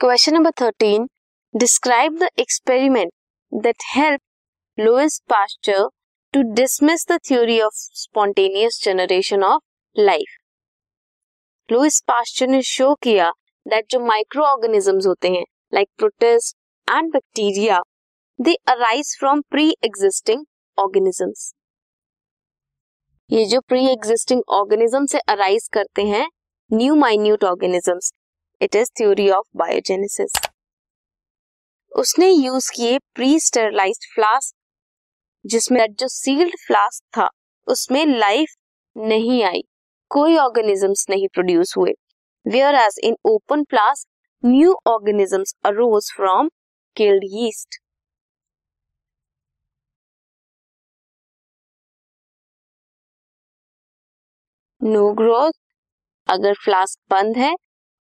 Question number 13. Describe the experiment that help Louis Pasteur to dismiss the theory of spontaneous generation of life. Louis Pasteur ने show किया that जो micro organisms होते हैं like protists and bacteria they arise from pre existing organisms ये जो pre existing organism से arise करते हैं new minute organisms it is theory of biogenesis उसने यूज़ किए प्री स्टेरलाइज्ड फ्लास्क जिसमें जो सील्ड फ्लास्क था, उसमें लाइफ नहीं आई। कोई ऑर्गेनिजम्स नहीं प्रोड्यूस हुए। Where as in open flask new organisms arose from killed yeast no growth अगर फ्लास्क बंद है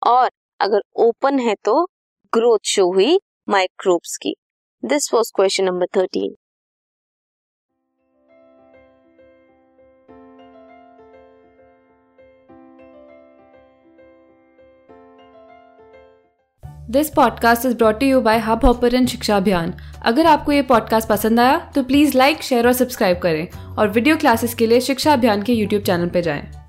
और अगर ओपन है तो ग्रोथ शो हुई माइक्रोब्स की। This was question number thirteen this podcast is brought you by hub hopper शिक्षा अभियान अगर आपको ये पॉडकास्ट पसंद आया तो प्लीज़ लाइक शेयर और सब्सक्राइब करें और वीडियो क्लासेस के लिए शिक्षा अभियान के यूट्यूब चैनल पर जाएँ।